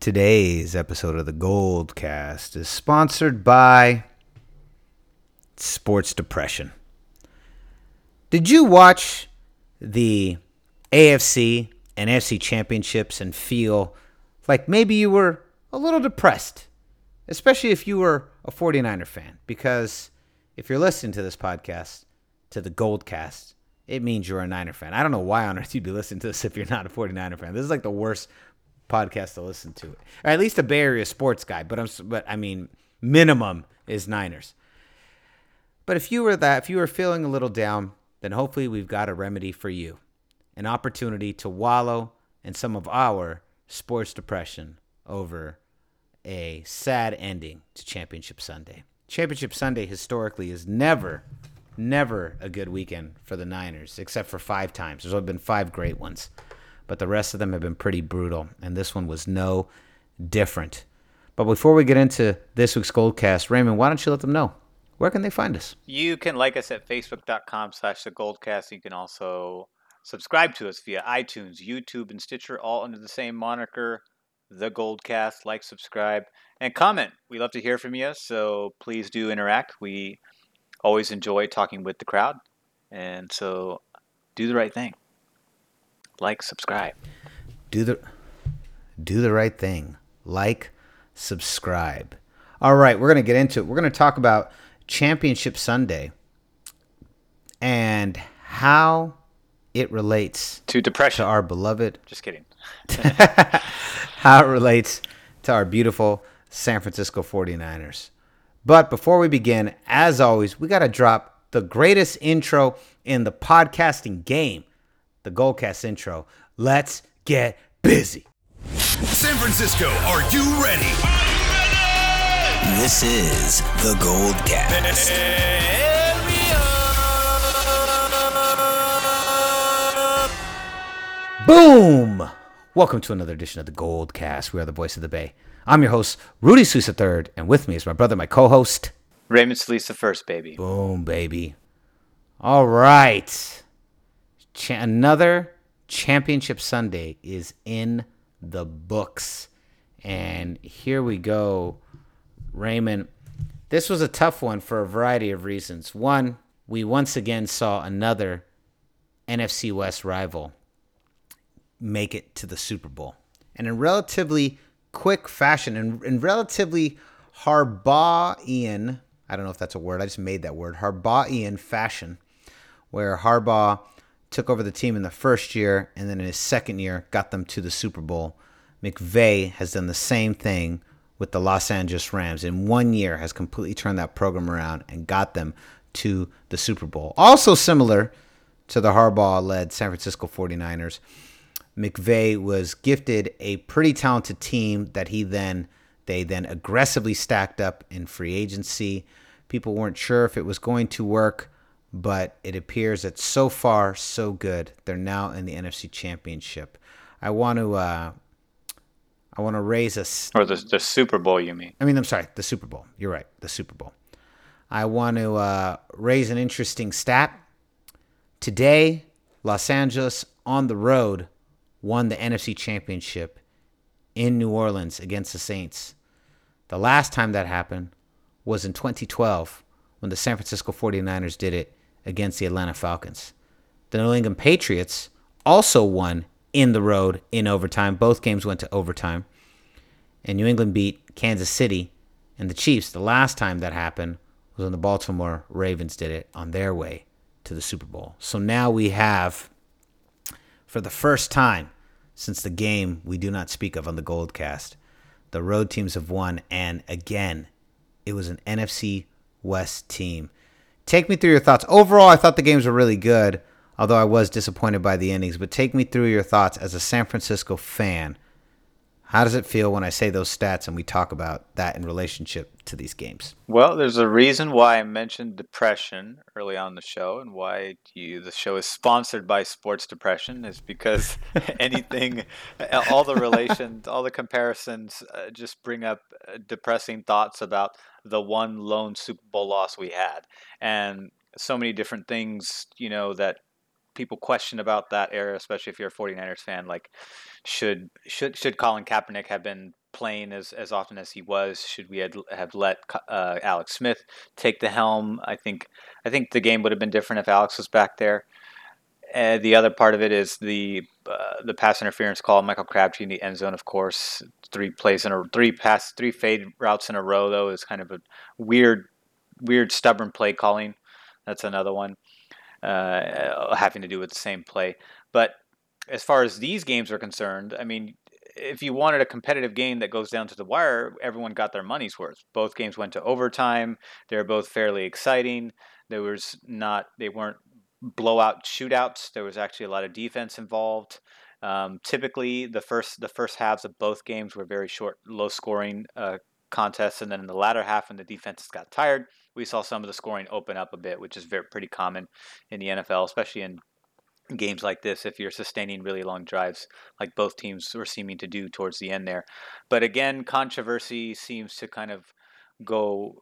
Today's episode of the Goldcast is sponsored by Sports Depression. Did you watch the AFC and NFC championships and feel like maybe you were a little depressed, especially if you were a 49er fan? Because if you're listening to this podcast, to the Goldcast, it means you're a Niner fan. I don't know why on earth you'd be listening to this if you're not a 49er fan. This is like the worst podcast to listen to, or at least a Bay Area sports guy. But I'm, but I mean, minimum is Niners. But if you were that, if you were feeling a little down, then hopefully we've got a remedy for you, an opportunity to wallow in some of our sports depression over a sad ending to Championship Sunday. Championship Sunday historically is never, never a good weekend for the Niners, except for five times. There's only been five great ones but the rest of them have been pretty brutal, and this one was no different. But before we get into this week's Goldcast, Raymond, why don't you let them know where can they find us? You can like us at facebook.com slash the Goldcast. You can also subscribe to us via iTunes, YouTube, and Stitcher, all under the same moniker, the Goldcast. Like, subscribe, and comment. We love to hear from you, so please do interact. We always enjoy talking with the crowd, and so do the right thing like, subscribe. Do the do the right thing. Like, subscribe. All right, we're going to get into it. We're going to talk about Championship Sunday and how it relates to depression to our beloved Just kidding. how it relates to our beautiful San Francisco 49ers. But before we begin, as always, we got to drop the greatest intro in the podcasting game the Goldcast intro. Let's get busy. San Francisco, are you ready? This is the Goldcast. Boom! Welcome to another edition of the Goldcast. We are the voice of the Bay. I'm your host, Rudy Solis III, and with me is my brother, my co-host. Raymond Solis the first, baby. Boom, baby. All right. Cha- another championship Sunday is in the books. And here we go. Raymond, this was a tough one for a variety of reasons. One, we once again saw another NFC West rival make it to the Super Bowl. And in relatively quick fashion, and in relatively Harbaugh'ian, I don't know if that's a word, I just made that word, Harbaugh'ian fashion, where Harbaugh took over the team in the first year and then in his second year got them to the Super Bowl. McVay has done the same thing with the Los Angeles Rams. In one year has completely turned that program around and got them to the Super Bowl. Also similar to the Harbaugh-led San Francisco 49ers, McVay was gifted a pretty talented team that he then they then aggressively stacked up in free agency. People weren't sure if it was going to work but it appears that so far so good. They're now in the NFC Championship. I want to uh, I want to raise a or the the Super Bowl. You mean? I mean, I'm sorry, the Super Bowl. You're right, the Super Bowl. I want to uh, raise an interesting stat. Today, Los Angeles on the road won the NFC Championship in New Orleans against the Saints. The last time that happened was in 2012 when the San Francisco 49ers did it against the Atlanta Falcons. The New England Patriots also won in the road in overtime. Both games went to overtime. And New England beat Kansas City and the Chiefs. The last time that happened was when the Baltimore Ravens did it on their way to the Super Bowl. So now we have, for the first time since the game we do not speak of on the Goldcast, the road teams have won. And again, it was an NFC West team. Take me through your thoughts. Overall, I thought the games were really good, although I was disappointed by the endings. But take me through your thoughts as a San Francisco fan. How does it feel when I say those stats and we talk about that in relationship to these games? Well, there's a reason why I mentioned depression early on the show, and why you the show is sponsored by Sports Depression is because anything, all the relations, all the comparisons, uh, just bring up uh, depressing thoughts about the one lone Super Bowl loss we had, and so many different things, you know, that people question about that era, especially if you're a 49ers fan. Like, should should should Colin Kaepernick have been playing as, as often as he was. Should we had, have let uh, Alex Smith take the helm? I think I think the game would have been different if Alex was back there. Uh, the other part of it is the uh, the pass interference call. Michael Crabtree in the end zone, of course. Three plays in a three pass three fade routes in a row though is kind of a weird weird stubborn play calling. That's another one uh, having to do with the same play. But as far as these games are concerned, I mean, if you wanted a competitive game that goes down to the wire, everyone got their money's worth. Both games went to overtime. They were both fairly exciting. There was not they weren't blowout shootouts. There was actually a lot of defense involved. Um, typically, the first the first halves of both games were very short, low scoring uh, contests, and then in the latter half, when the defenses got tired, we saw some of the scoring open up a bit, which is very pretty common in the NFL, especially in games like this if you're sustaining really long drives like both teams were seeming to do towards the end there. But again controversy seems to kind of go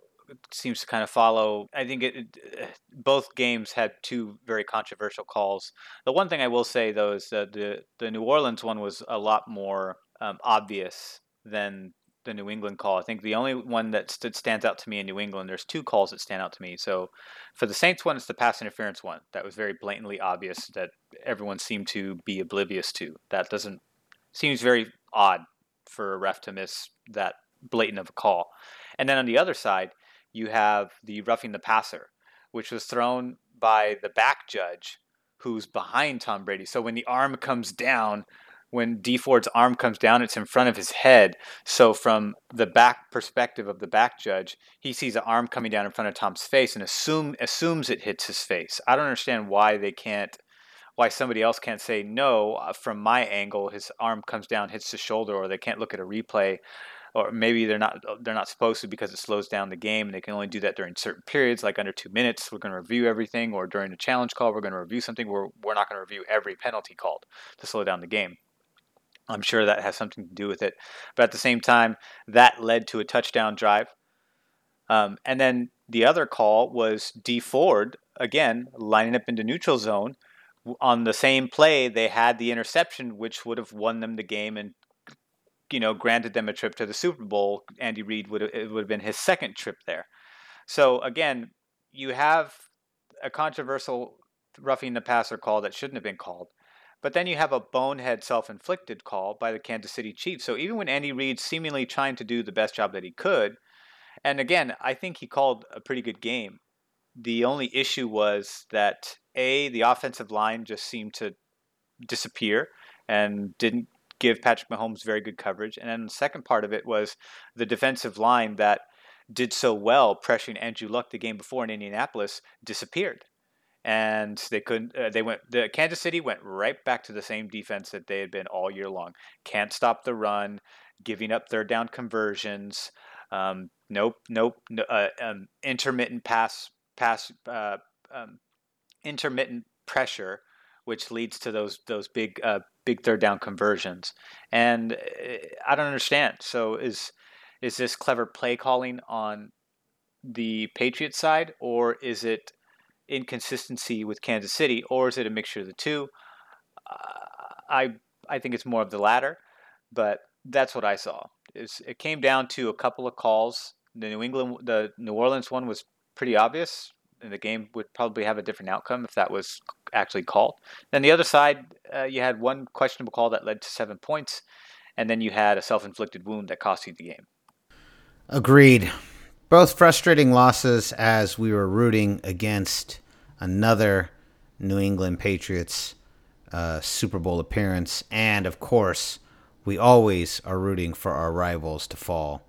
seems to kind of follow. I think it, it, both games had two very controversial calls. The one thing i will say though is that the the new orleans one was a lot more um, obvious than the New England call. I think the only one that st- stands out to me in New England, there's two calls that stand out to me. So for the Saints one, it's the pass interference one that was very blatantly obvious that everyone seemed to be oblivious to. That doesn't seems very odd for a ref to miss that blatant of a call. And then on the other side, you have the roughing the passer, which was thrown by the back judge who's behind Tom Brady. So when the arm comes down, when Dee Ford's arm comes down, it's in front of his head. So from the back perspective of the back judge, he sees an arm coming down in front of Tom's face and assume assumes it hits his face. I don't understand why they can't why somebody else can't say no uh, from my angle his arm comes down hits the shoulder or they can't look at a replay or maybe they're not they're not supposed to because it slows down the game and they can only do that during certain periods like under 2 minutes we're going to review everything or during a challenge call we're going to review something we're, we're not going to review every penalty called to slow down the game I'm sure that has something to do with it. But at the same time, that led to a touchdown drive. Um, and then the other call was Dee Ford, again, lining up into neutral zone. On the same play, they had the interception, which would have won them the game and you know, granted them a trip to the Super Bowl. Andy Reid would have, it would have been his second trip there. So again, you have a controversial roughing the passer call that shouldn't have been called. But then you have a bonehead self inflicted call by the Kansas City Chiefs. So even when Andy Reid seemingly trying to do the best job that he could, and again, I think he called a pretty good game. The only issue was that A, the offensive line just seemed to disappear and didn't give Patrick Mahomes very good coverage. And then the second part of it was the defensive line that did so well pressuring Andrew Luck the game before in Indianapolis disappeared and they couldn't. Uh, they went. The Kansas City went right back to the same defense that they had been all year long. Can't stop the run, giving up third down conversions. Um, nope, nope. No, uh, um, intermittent pass, pass, uh, um, intermittent pressure, which leads to those those big uh, big third down conversions. And uh, I don't understand. So is is this clever play calling on the Patriots side, or is it inconsistency with Kansas City, or is it a mixture of the two? Uh, I I think it's more of the latter, but that's what I saw. It's, it came down to a couple of calls. The New England, the New Orleans one was pretty obvious, and the game would probably have a different outcome if that was actually called. Then the other side, uh, you had one questionable call that led to seven points, and then you had a self-inflicted wound that cost you the game. Agreed. Both frustrating losses as we were rooting against another New England Patriots uh, Super Bowl appearance. And of course, we always are rooting for our rivals to fall.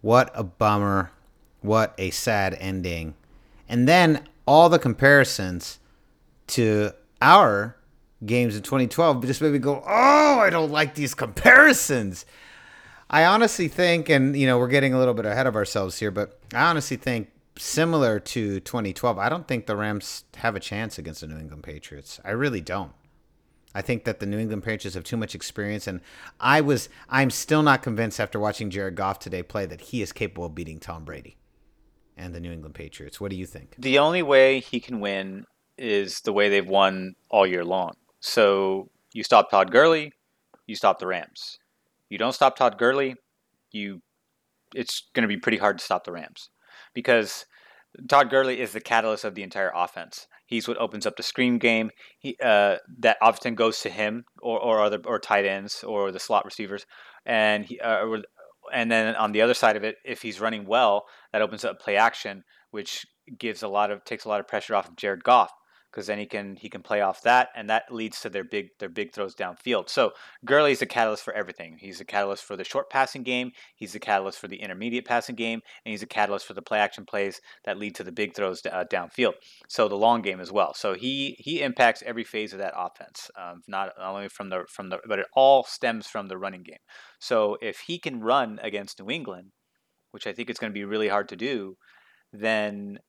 What a bummer. What a sad ending. And then all the comparisons to our games in 2012 just made me go, oh, I don't like these comparisons. I honestly think, and you know, we're getting a little bit ahead of ourselves here, but I honestly think similar to 2012, I don't think the Rams have a chance against the New England Patriots. I really don't. I think that the New England Patriots have too much experience, and I was I'm still not convinced after watching Jared Goff today play that he is capable of beating Tom Brady and the New England Patriots. What do you think? The only way he can win is the way they've won all year long. So you stop Todd Gurley, you stop the Rams. You don't stop Todd Gurley, you it's going to be pretty hard to stop the Rams because Todd Gurley is the catalyst of the entire offense. He's what opens up the screen game. He uh, that often goes to him or or other or tight ends or the slot receivers, and he uh, and then on the other side of it, if he's running well, that opens up play action, which gives a lot of takes a lot of pressure off of Jared Goff because then he can he can play off that, and that leads to their big their big throws downfield. So Gurley's a catalyst for everything. He's a catalyst for the short passing game. He's a catalyst for the intermediate passing game, and he's a catalyst for the play action plays that lead to the big throws uh, downfield. So the long game as well. So he he impacts every phase of that offense, um, not only from the from the but it all stems from the running game. So if he can run against New England, which I think is going to be really hard to do, then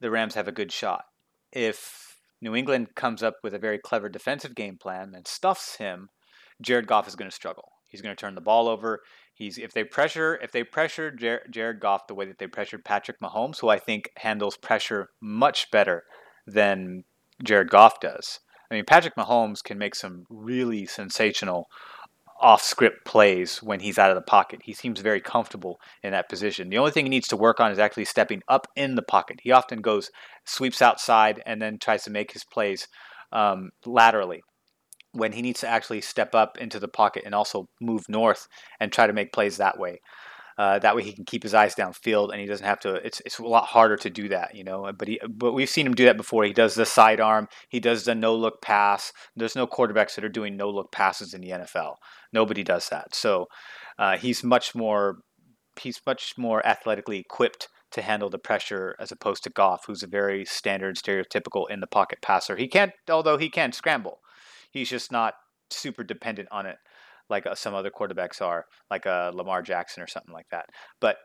the Rams have a good shot if New England comes up with a very clever defensive game plan and stuffs him, Jared Goff is going to struggle. He's going to turn the ball over. He's if they pressure if they pressure Jer- Jared Goff the way that they pressured Patrick Mahomes, who I think handles pressure much better than Jared Goff does. I mean, Patrick Mahomes can make some really sensational off script plays when he's out of the pocket. He seems very comfortable in that position. The only thing he needs to work on is actually stepping up in the pocket. He often goes, sweeps outside, and then tries to make his plays um, laterally when he needs to actually step up into the pocket and also move north and try to make plays that way. Uh, that way he can keep his eyes downfield and he doesn't have to. It's it's a lot harder to do that, you know. But he but we've seen him do that before. He does the sidearm. He does the no look pass. There's no quarterbacks that are doing no look passes in the NFL. Nobody does that. So uh, he's much more he's much more athletically equipped to handle the pressure as opposed to Goff, who's a very standard, stereotypical in the pocket passer. He can't, although he can scramble. He's just not super dependent on it like uh, some other quarterbacks are, like a uh, Lamar Jackson or something like that. But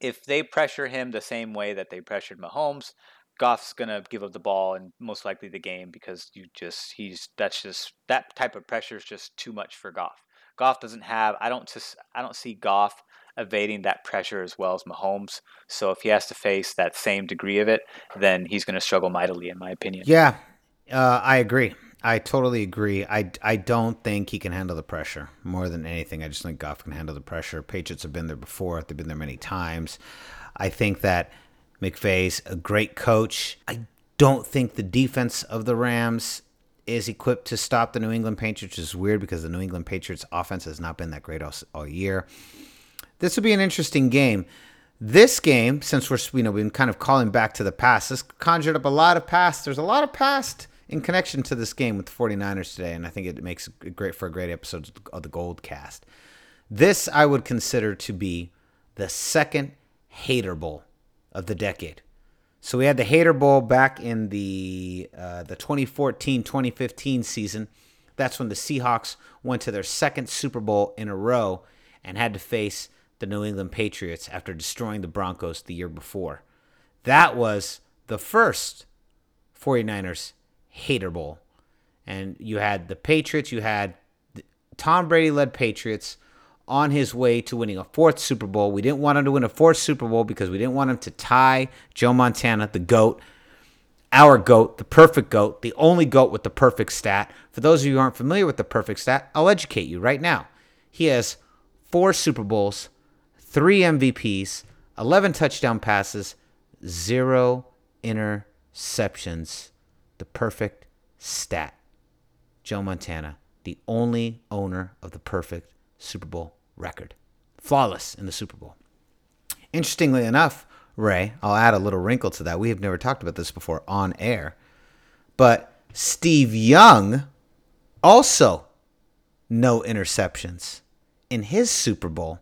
if they pressure him the same way that they pressured Mahomes, Goff's gonna give up the ball and most likely the game because you just he's that's just that type of pressure is just too much for Goff. Goff doesn't have I don't just I don't see Goff evading that pressure as well as Mahomes. So if he has to face that same degree of it, then he's going to struggle mightily, in my opinion. Yeah, uh, I agree. I totally agree. I, I don't think he can handle the pressure more than anything. I just think Goff can handle the pressure. Patriots have been there before. They've been there many times. I think that McVay's a great coach. I don't think the defense of the Rams is equipped to stop the New England Patriots, which is weird because the New England Patriots offense has not been that great all, all year. This will be an interesting game. This game, since we're you know we've been kind of calling back to the past, this conjured up a lot of past. There's a lot of past in connection to this game with the 49ers today, and I think it makes it great for a great episode of the Gold Cast. This I would consider to be the second Hater Bowl of the decade. So we had the Hater Bowl back in the uh, the 2014-2015 season. That's when the Seahawks went to their second Super Bowl in a row and had to face the New England Patriots after destroying the Broncos the year before. That was the first 49ers hater bowl. And you had the Patriots, you had Tom Brady led Patriots on his way to winning a fourth Super Bowl. We didn't want him to win a fourth Super Bowl because we didn't want him to tie Joe Montana, the GOAT, our GOAT, the perfect GOAT, the only GOAT with the perfect stat. For those of you who aren't familiar with the perfect stat, I'll educate you right now. He has four Super Bowls, three MVPs, 11 touchdown passes, zero interceptions the perfect stat. Joe Montana, the only owner of the perfect Super Bowl record. Flawless in the Super Bowl. Interestingly enough, Ray, I'll add a little wrinkle to that. We have never talked about this before on air. But Steve Young also no interceptions in his Super Bowl.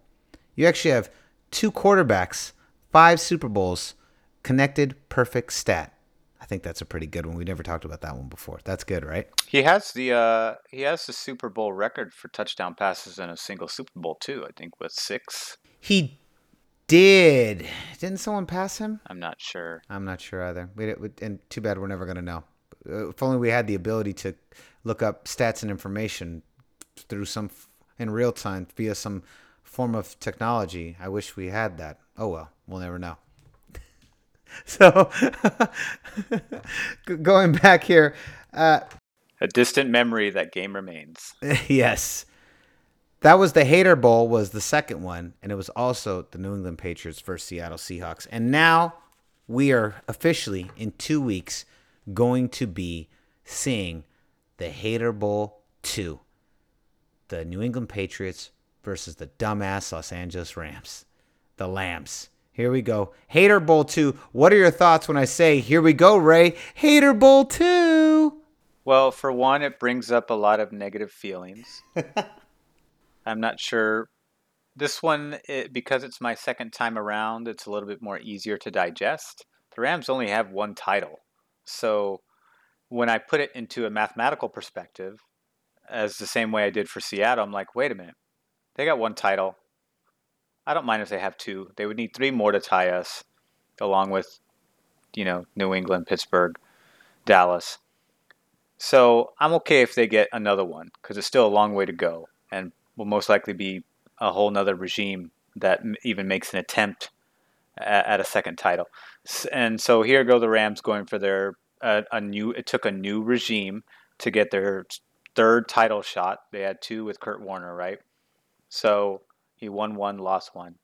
You actually have two quarterbacks, five Super Bowls, connected perfect stat. I think that's a pretty good one. We never talked about that one before. That's good, right? He has the uh, he has the Super Bowl record for touchdown passes in a single Super Bowl too. I think with six. He did. Didn't someone pass him? I'm not sure. I'm not sure either. We, and too bad we're never gonna know. Uh, if only we had the ability to look up stats and information through some in real time via some form of technology. I wish we had that. Oh well, we'll never know. so going back here, uh, a distant memory that game remains. yes, that was the Hater Bowl was the second one, and it was also the New England Patriots versus Seattle Seahawks. And now we are officially in two weeks going to be seeing the Hater Bowl two, the New England Patriots versus the dumbass Los Angeles Rams, the Lambs. Here we go. Hater Bowl 2. What are your thoughts when I say, here we go, Ray? Hater Bowl 2. Well, for one, it brings up a lot of negative feelings. I'm not sure. This one, it, because it's my second time around, it's a little bit more easier to digest. The Rams only have one title. So when I put it into a mathematical perspective, as the same way I did for Seattle, I'm like, wait a minute. They got one title. I don't mind if they have two. They would need three more to tie us, along with, you know, New England, Pittsburgh, Dallas. So I'm okay if they get another one because it's still a long way to go and will most likely be a whole nother regime that even makes an attempt at, at a second title. And so here go the Rams going for their uh, a new. It took a new regime to get their third title shot. They had two with Kurt Warner, right? So he won one, lost one.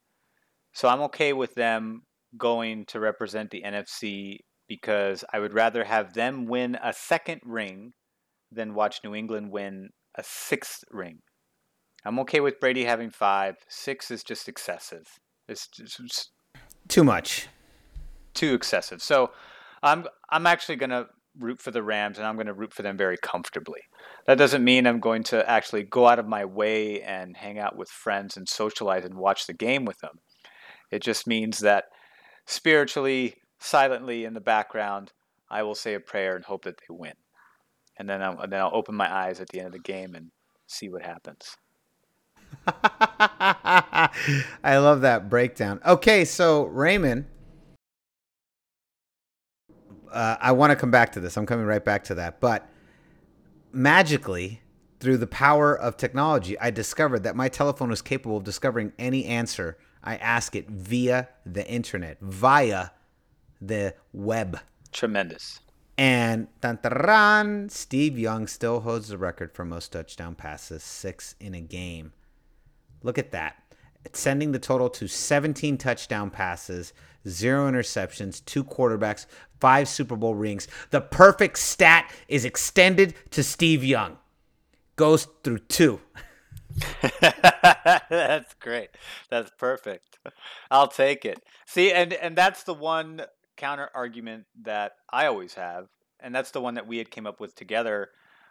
So I'm okay with them going to represent the NFC because I would rather have them win a second ring than watch New England win a sixth ring. I'm okay with Brady having five. Six is just excessive. It's just Too much. too excessive. So I'm I'm actually going to root for the Rams and I'm going to root for them very comfortably. That doesn't mean I'm going to actually go out of my way and hang out with friends and socialize and watch the game with them. It just means that spiritually, silently in the background, I will say a prayer and hope that they win. And then I'll, and then I'll open my eyes at the end of the game and see what happens. I love that breakdown. Okay, so Raymond, uh, I want to come back to this. I'm coming right back to that. But magically, through the power of technology, I discovered that my telephone was capable of discovering any answer I ask it via the internet, via the web. Tremendous. And dun, Steve Young still holds the record for most touchdown passes, six in a game. Look at that. Sending the total to 17 touchdown passes, zero interceptions, two quarterbacks, five Super Bowl rings. The perfect stat is extended to Steve Young. Goes through two. that's great. That's perfect. I'll take it. See, and and that's the one counter argument that I always have, and that's the one that we had came up with together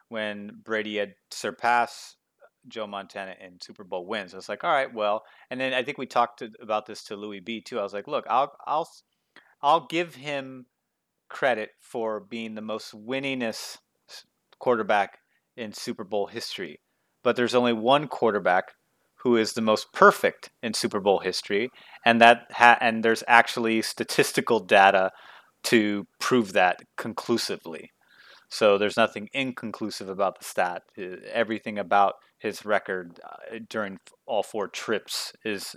when Brady had surpassed Joe Montana in Super Bowl wins. I was like, all right, well, and then I think we talked to, about this to Louis B too. I was like, look, I'll I'll I'll give him credit for being the most winningest quarterback in Super Bowl history but there's only one quarterback who is the most perfect in Super Bowl history, and that ha- and there's actually statistical data to prove that conclusively. So there's nothing inconclusive about the stat. Uh, Everything about his record uh, during all four trips is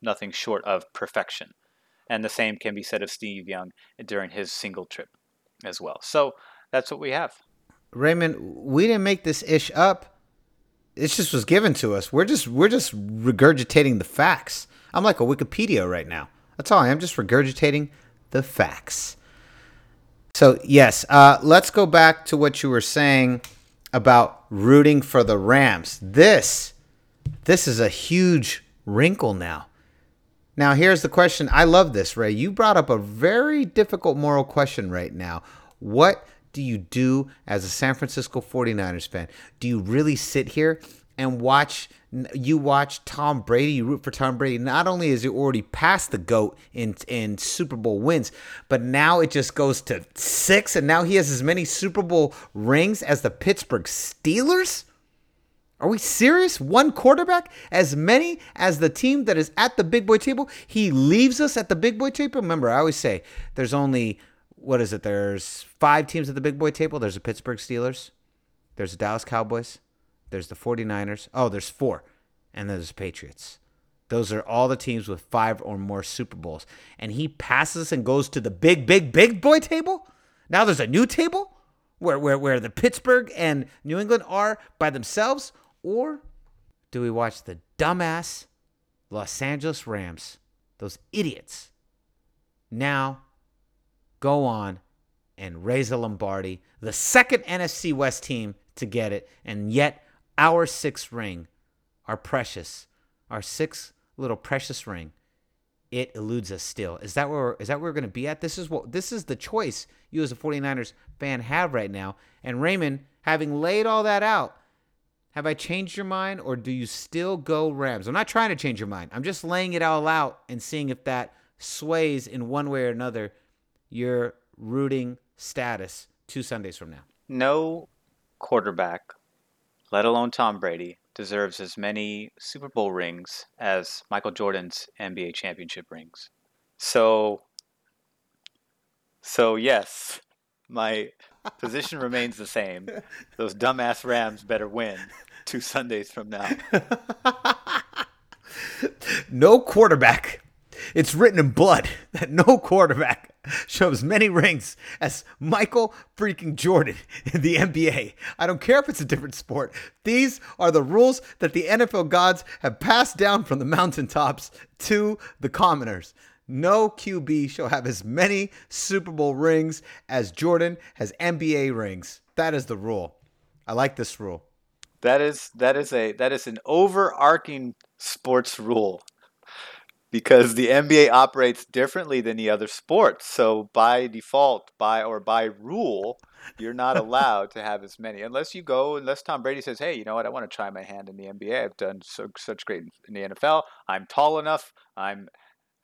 nothing short of perfection. And the same can be said of Steve Young during his single trip as well. So that's what we have. Raymond, we didn't make this ish up. It just was given to us. We're just we're just regurgitating the facts. I'm like a Wikipedia right now. That's all I am, just regurgitating the facts. So yes, uh, let's go back to what you were saying about rooting for the Rams. This this is a huge wrinkle now. Now, here's the question. I love this, Ray. You brought up a very difficult moral question right now. What do you do as a San Francisco 49ers fan? Do you really sit here and watch you watch Tom Brady, you root for Tom Brady. Not only is he already past the GOAT in in Super Bowl wins, but now it just goes to 6 and now he has as many Super Bowl rings as the Pittsburgh Steelers? Are we serious? One quarterback? As many as the team that is at the big boy table? He leaves us at the big boy table? Remember, I always say there's only, what is it? There's five teams at the big boy table. There's the Pittsburgh Steelers. There's the Dallas Cowboys. There's the 49ers. Oh, there's four. And there's the Patriots. Those are all the teams with five or more Super Bowls. And he passes and goes to the big, big, big boy table? Now there's a new table? Where, where, where the Pittsburgh and New England are by themselves? Or do we watch the dumbass Los Angeles Rams, those idiots, now go on and raise a Lombardi, the second NFC West team to get it, and yet our sixth ring, our precious, our sixth little precious ring, it eludes us still. Is that where is that where we're going to be at? This is what this is the choice you as a 49ers fan have right now. And Raymond, having laid all that out, have I changed your mind or do you still go Rams? I'm not trying to change your mind. I'm just laying it all out and seeing if that sways in one way or another your rooting status two Sundays from now. No quarterback, let alone Tom Brady, deserves as many Super Bowl rings as Michael Jordan's NBA championship rings. So so yes, my position remains the same. Those dumbass Rams better win two Sundays from now. no quarterback. It's written in blood that no quarterback shows many rings as Michael freaking Jordan in the NBA. I don't care if it's a different sport. These are the rules that the NFL gods have passed down from the mountaintops to the commoners. No QB shall have as many Super Bowl rings as Jordan has NBA rings. That is the rule. I like this rule. That is that is a that is an overarching sports rule because the NBA operates differently than the other sports. So by default, by or by rule, you're not allowed to have as many unless you go unless Tom Brady says, "Hey, you know what? I want to try my hand in the NBA. I've done so such great in the NFL. I'm tall enough. I'm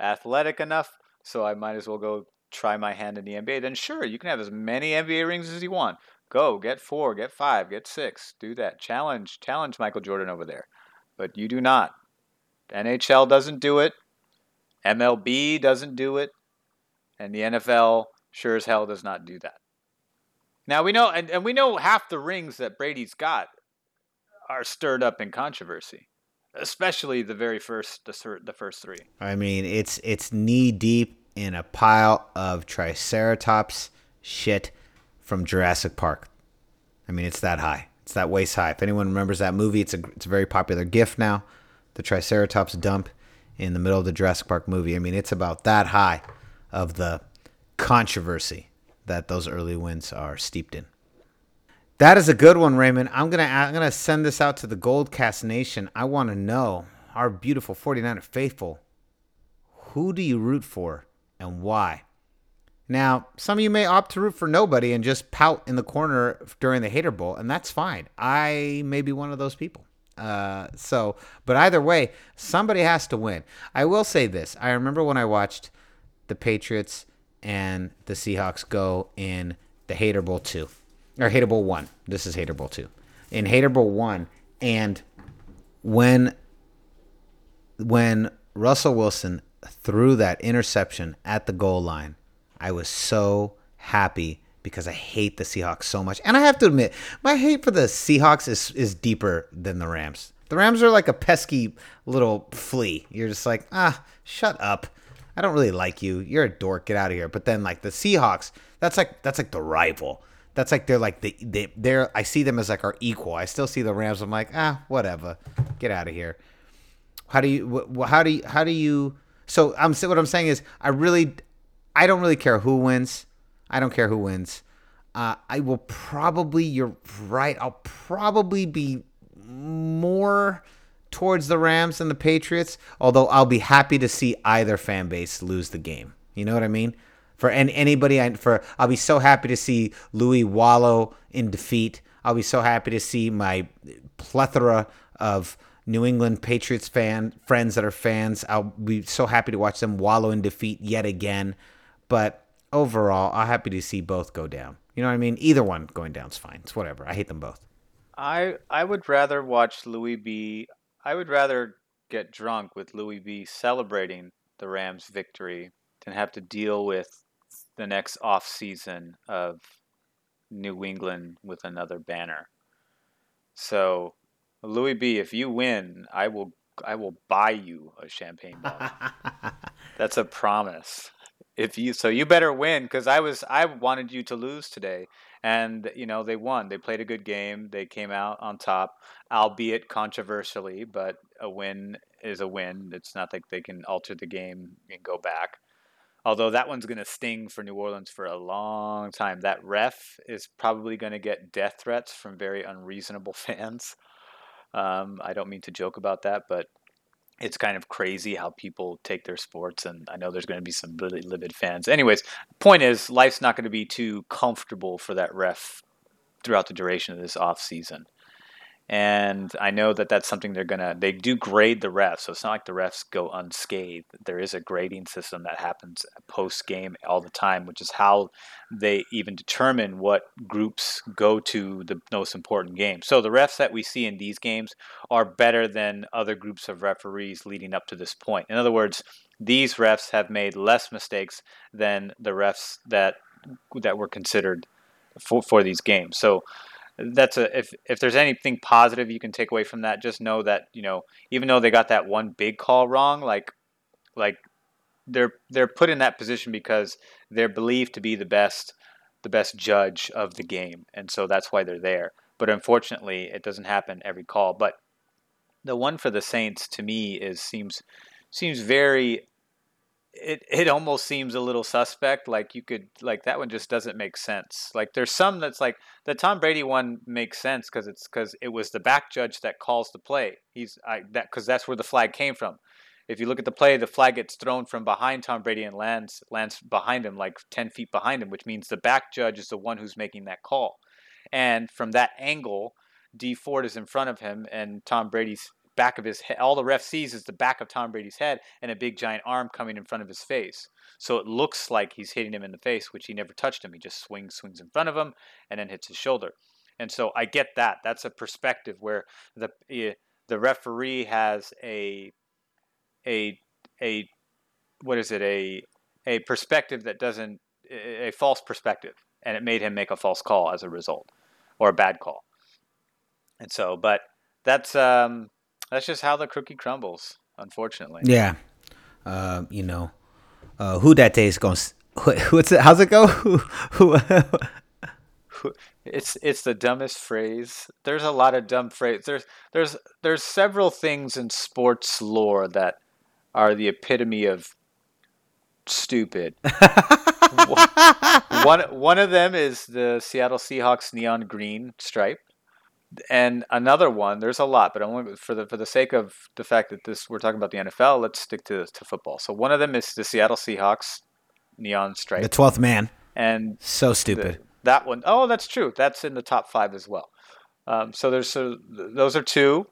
athletic enough, so I might as well go try my hand in the NBA." Then sure, you can have as many NBA rings as you want. Go, get 4, get 5, get 6. Do that. Challenge challenge Michael Jordan over there. But you do not. NHL doesn't do it. MLB doesn't do it, and the NFL sure as hell does not do that. Now we know, and, and we know half the rings that Brady's got are stirred up in controversy, especially the very first, the, the first three. I mean, it's it's knee deep in a pile of Triceratops shit from Jurassic Park. I mean, it's that high. It's that waist high. If anyone remembers that movie, it's a it's a very popular GIF now. The Triceratops dump in the middle of the Jurassic Park movie. I mean, it's about that high of the controversy that those early wins are steeped in. That is a good one, Raymond. I'm gonna I'm gonna send this out to the Goldcast Nation. I want to know our beautiful 49er faithful. Who do you root for and why? Now, some of you may opt to root for nobody and just pout in the corner during the Hater Bowl, and that's fine. I may be one of those people. Uh, so, but either way, somebody has to win. I will say this: I remember when I watched the Patriots and the Seahawks go in the Hater Bowl two or Hater Bowl one. This is Hater Bowl two. In Hater Bowl one, and when when Russell Wilson threw that interception at the goal line, I was so happy because I hate the Seahawks so much. And I have to admit, my hate for the Seahawks is is deeper than the Rams. The Rams are like a pesky little flea. You're just like, ah, shut up. I don't really like you. You're a dork. Get out of here. But then like the Seahawks, that's like that's like the rival. That's like they're like the they they're I see them as like our equal. I still see the Rams. I'm like, ah, whatever. Get out of here. How do you how do you how do you so I'm what I'm saying is I really I don't really care who wins. I don't care who wins. Uh, I will probably, you're right, I'll probably be more towards the Rams than the Patriots, although I'll be happy to see either fan base lose the game. You know what I mean? For any, anybody, I, for I'll be so happy to see Louis wallow in defeat. I'll be so happy to see my plethora of New England Patriots fan friends that are fans. I'll be so happy to watch them wallow in defeat yet again. But overall, I'm happy to see both go down. You know what I mean? Either one going down is fine. It's whatever. I hate them both. I I would rather watch Louis B. I would rather get drunk with Louis B. celebrating the Rams' victory than have to deal with the next off season of New England with another banner. So, Louis B. If you win, I will I will buy you a champagne bottle. That's a promise if you so you better win because I was I wanted you to lose today, and you know they won. They played a good game. They came out on top, albeit controversially, but a win is a win. It's not like they can alter the game and go back. Although that one's going to sting for New Orleans for a long time. That ref is probably going to get death threats from very unreasonable fans. Um, I don't mean to joke about that, but it's kind of crazy how people take their sports, and I know there's going to be some really livid fans. Anyways, point is, life's not going to be too comfortable for that ref throughout the duration of this off season and I know that that's something they're gonna. They do grade the refs, so it's not like the refs go unscathed. There is a grading system that happens post game all the time, which is how they even determine what groups go to the most important game. So the refs that we see in these games are better than other groups of referees leading up to this point. In other words, these refs have made less mistakes than the refs that that were considered for for these games. So that's a if if there's anything positive you can take away from that, just know that you know even though they got that one big call wrong, like like they're they're put in that position because they're believed to be the best the best judge of the game, and so that's why they're there. But unfortunately, it doesn't happen every call. But the one for the Saints to me is seems seems very it it almost seems a little suspect. Like you could like that one just doesn't make sense. Like there's some that's like the Tom Brady one makes sense because it's because it was the back judge that calls the play. He's I that because that's where the flag came from. If you look at the play, the flag gets thrown from behind Tom Brady and lands lands behind him, like ten feet behind him, which means the back judge is the one who's making that call. And from that angle, Dee Ford is in front of him, and Tom Brady's back of his head. All the ref sees is the back of Tom Brady's head and a big giant arm coming in front of his face. So it looks like he's hitting him in the face, which he never touched him. He just swings, swings in front of him, and then hits his shoulder. And so I get that. That's a perspective where the eh, the referee has a a a what is it a a perspective that doesn't a false perspective, and it made him make a false call as a result, or a bad call. And so, but that's um, that's just how the cookie crumbles, unfortunately. Yeah. Uh, you know, uh, who that day is going what's it how's it go? who, who it's it's the dumbest phrase. There's a lot of dumb phrases. There's there's there's several things in sports lore that are the epitome of stupid. one one of them is the Seattle Seahawks neon green stripe and another one. There's a lot, but want for the for the sake of the fact that this we're talking about the NFL, let's stick to to football. So one of them is the Seattle Seahawks neon stripe. The twelfth man. And so stupid. The, that one, oh, that's true. That's in the top five as well. Um, so there's so those are two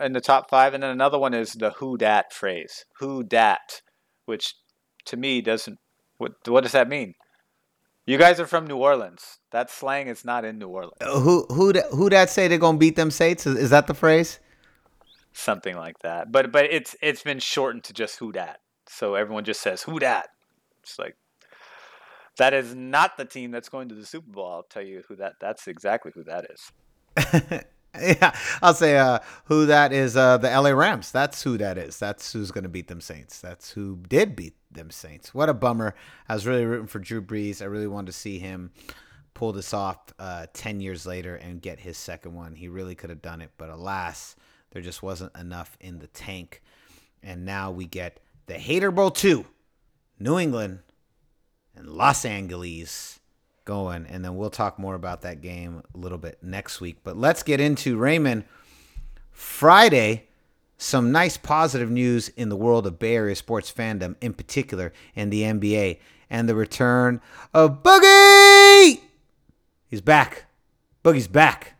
in the top five, and then another one is the "who dat" phrase. "Who dat," which to me doesn't. What what does that mean? You guys are from New Orleans. That slang is not in New Orleans. Uh, who who who that say they're gonna beat them states? Is, is that the phrase? Something like that. But but it's it's been shortened to just who dat. So everyone just says who dat. It's like that is not the team that's going to the Super Bowl. I'll tell you who that. That's exactly who that is. yeah, I'll say uh, who that is. Uh, the LA Rams. That's who that is. That's who's going to beat them Saints. That's who did beat them Saints. What a bummer. I was really rooting for Drew Brees. I really wanted to see him pull this off uh, 10 years later and get his second one. He really could have done it, but alas, there just wasn't enough in the tank. And now we get the Hater Bowl 2, New England and Los Angeles going. And then we'll talk more about that game a little bit next week. But let's get into Raymond. Friday, some nice positive news in the world of Bay Area sports fandom, in particular, and the NBA, and the return of Boogie. He's back. Boogie's back.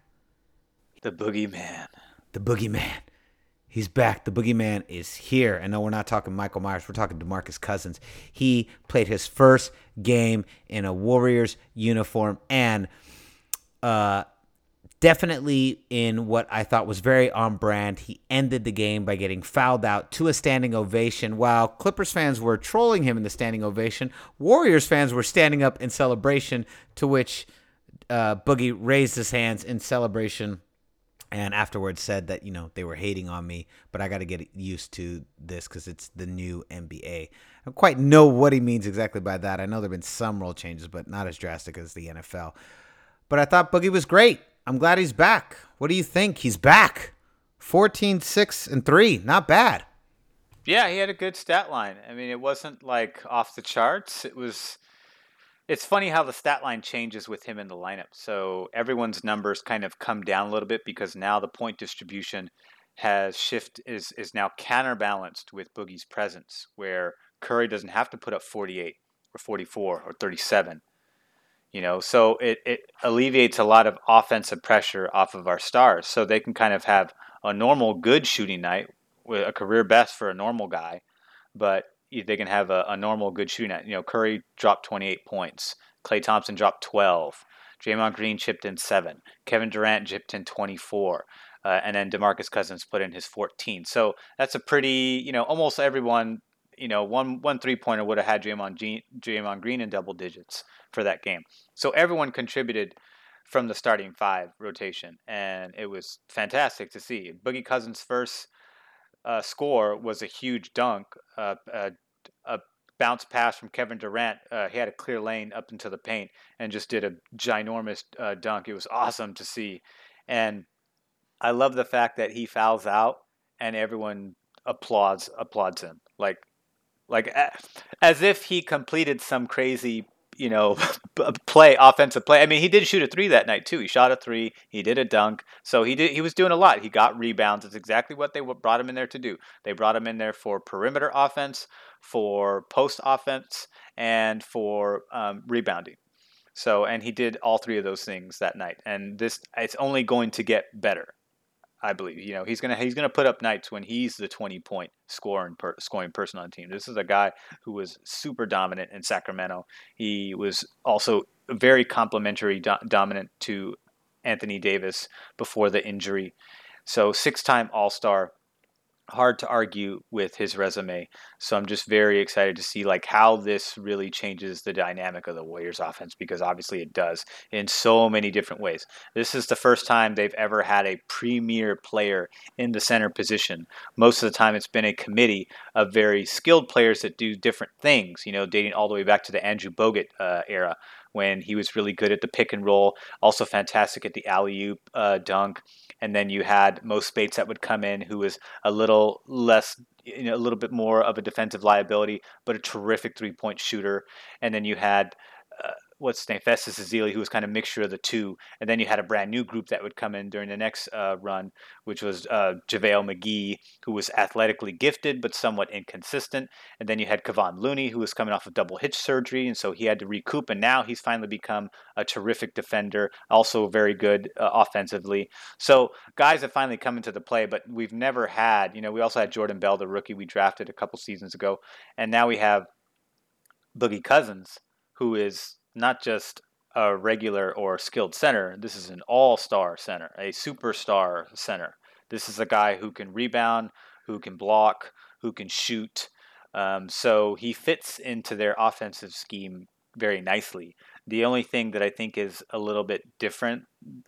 The Boogeyman. The Boogeyman. He's back. The Boogeyman is here. And no, we're not talking Michael Myers. We're talking DeMarcus Cousins. He played his first game in a Warriors uniform and uh, definitely in what I thought was very on brand. He ended the game by getting fouled out to a standing ovation. While Clippers fans were trolling him in the standing ovation, Warriors fans were standing up in celebration, to which uh, Boogie raised his hands in celebration and afterwards said that you know they were hating on me but i got to get used to this because it's the new nba i don't quite know what he means exactly by that i know there have been some rule changes but not as drastic as the nfl but I thought Boogie was great. I'm glad he's back. What do you think? He's back. 14, 6, and 3. Not bad. Yeah, he had a good stat line. I mean, it wasn't like off the charts. It was. It's funny how the stat line changes with him in the lineup. So everyone's numbers kind of come down a little bit because now the point distribution has shift is is now counterbalanced with Boogie's presence, where Curry doesn't have to put up 48 or 44 or 37. You know, so it, it alleviates a lot of offensive pressure off of our stars. So they can kind of have a normal good shooting night a career best for a normal guy, but they can have a, a normal good shooting night. You know, Curry dropped 28 points. Klay Thompson dropped 12. Draymond Green chipped in seven. Kevin Durant chipped in 24. Uh, and then DeMarcus Cousins put in his 14. So that's a pretty, you know, almost everyone, you know, one one three pointer would have had Draymond, Draymond Green in double digits for that game. So everyone contributed from the starting five rotation, and it was fantastic to see. Boogie Cousins' first uh, score was a huge dunk, uh, a, bounce pass from Kevin Durant. Uh, he had a clear lane up into the paint and just did a ginormous uh, dunk. It was awesome to see, and I love the fact that he fouls out and everyone applauds applauds him like like as if he completed some crazy you know, play offensive play. I mean, he did shoot a three that night too. He shot a three. He did a dunk. So he did. He was doing a lot. He got rebounds. It's exactly what they brought him in there to do. They brought him in there for perimeter offense, for post offense, and for um, rebounding. So, and he did all three of those things that night. And this, it's only going to get better. I believe. You know, he's gonna he's gonna put up nights when he's the 20 point scoring per, scoring person on the team. This is a guy who was super dominant in Sacramento. He was also very complimentary do, dominant to Anthony Davis before the injury. So six time All Star hard to argue with his resume. So I'm just very excited to see like how this really changes the dynamic of the Warriors offense because obviously it does in so many different ways. This is the first time they've ever had a premier player in the center position. Most of the time it's been a committee of very skilled players that do different things, you know, dating all the way back to the Andrew Bogut uh, era when he was really good at the pick and roll, also fantastic at the alley oop uh, dunk and then you had Mo Speights that would come in, who was a little less, you know, a little bit more of a defensive liability, but a terrific three point shooter. And then you had uh, what's his name, Festus Ezeli, who was kind of a mixture of the two. And then you had a brand new group that would come in during the next uh, run, which was uh, JaVale McGee, who was athletically gifted but somewhat inconsistent. And then you had Kevon Looney, who was coming off of double hip surgery, and so he had to recoup. And now he's finally become a terrific defender, also very good uh, offensively. So guys have finally come into the play, but we've never had, you know, we also had Jordan Bell, the rookie we drafted a couple seasons ago, and now we have Boogie Cousins, who is not just a regular or skilled center. This is an all star center, a superstar center. This is a guy who can rebound, who can block, who can shoot. Um, so he fits into their offensive scheme very nicely. The only thing that I think is a little bit different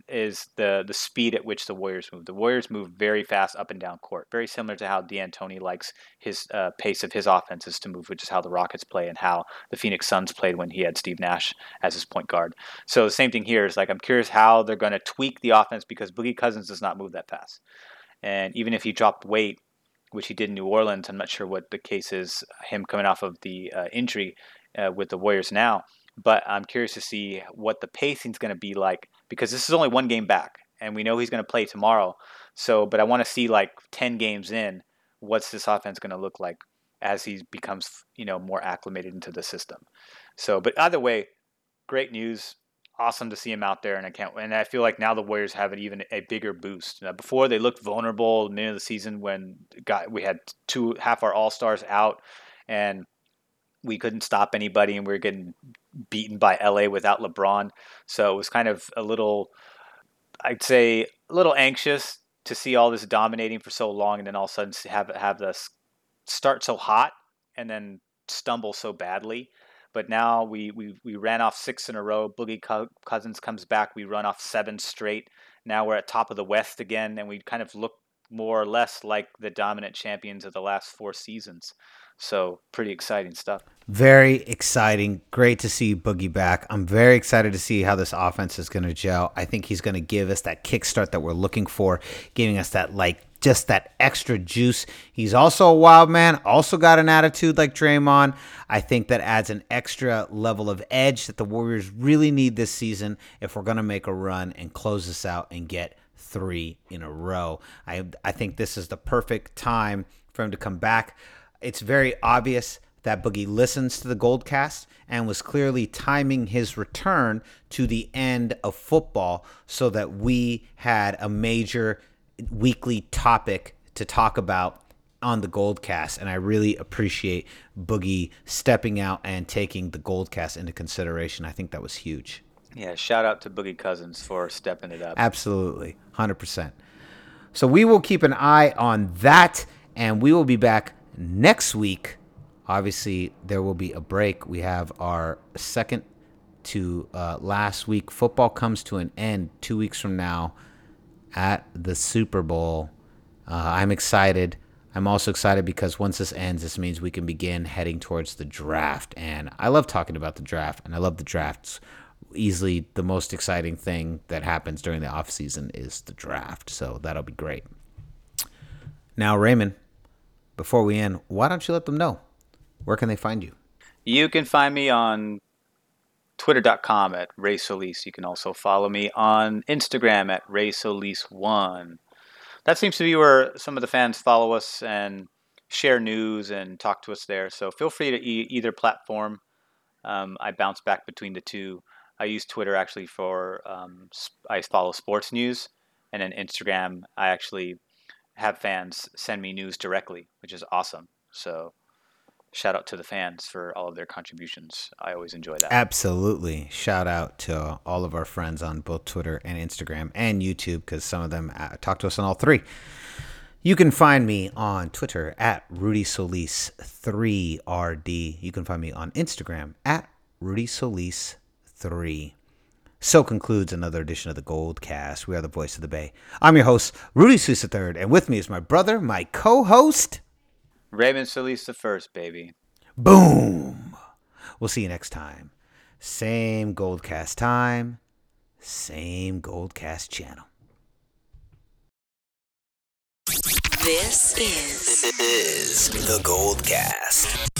is the the speed at which the Warriors move. The Warriors move very fast up and down court, very similar to how D'Antoni likes his uh, pace of his offenses to move, which is how the Rockets play and how the Phoenix Suns played when he had Steve Nash as his point guard. So the same thing here is like I'm curious how they're going to tweak the offense because Boogie Cousins does not move that fast, and even if he dropped weight, which he did in New Orleans, I'm not sure what the case is. Him coming off of the uh, injury uh, with the Warriors now but I'm curious to see what the pacing is going to be like because this is only one game back, and we know he's going to play tomorrow. So, but I want to see like 10 games in, what's this offense going to look like as he becomes, you know, more acclimated into the system. So, but either way, great news. Awesome to see him out there, and I can't. And I feel like now the Warriors have an even a bigger boost. Now, before they looked vulnerable, in the the season when got we had two half our all stars out, and we couldn't stop anybody, and we were getting beaten by LA without LeBron. So it was kind of a little, I'd say, a little anxious to see all this dominating for so long, and then all of a sudden have have this start so hot and then stumble so badly. But now we, we, we ran off six in a row. Boogie Cousins comes back. We run off seven straight. Now we're at top of the West again, and we kind of look more or less like the dominant champions of the last four seasons. So pretty exciting stuff. Very exciting. Great to see Boogie back. I'm very excited to see how this offense is going to gel. I think he's going to give us that kickstart that we're looking for, giving us that like just that extra juice. He's also a wild man, also got an attitude like Draymond. I think that adds an extra level of edge that the Warriors really need this season if we're going to make a run and close this out and get three in a row. I I think this is the perfect time for him to come back. It's very obvious that Boogie listens to the Goldcast and was clearly timing his return to the end of football so that we had a major weekly topic to talk about on the Goldcast. And I really appreciate Boogie stepping out and taking the Goldcast into consideration. I think that was huge. Yeah, shout out to Boogie Cousins for stepping it up. Absolutely, 100%. So we will keep an eye on that, and we will be back next week. Obviously, there will be a break. We have our second to uh, last week. Football comes to an end two weeks from now at the Super Bowl. Uh, I'm excited. I'm also excited because once this ends, this means we can begin heading towards the draft. And I love talking about the draft, and I love the drafts easily the most exciting thing that happens during the off season is the draft. So that'll be great. Now, Raymond, before we end, why don't you let them know where can they find you? You can find me on twitter.com at Ray. You can also follow me on Instagram at Ray Solis1. That seems to be where some of the fans follow us and share news and talk to us there. So feel free to e- either platform. Um, I bounce back between the two. I use Twitter actually for um, I follow sports news, and then Instagram I actually have fans send me news directly, which is awesome. So shout out to the fans for all of their contributions. I always enjoy that. Absolutely. Shout out to all of our friends on both Twitter and Instagram and YouTube because some of them uh, talk to us on all three. You can find me on Twitter at Rudy Solis3RD. You can find me on Instagram at Rudy Solis 3. So concludes another edition of the Gold Cast. We are the voice of the Bay. I'm your host, Rudy Solis III, and with me is my brother, my co host, Raymond Solis the first, baby. Boom. We'll see you next time. Same Goldcast time, same Goldcast channel. This is is the Gold Cast.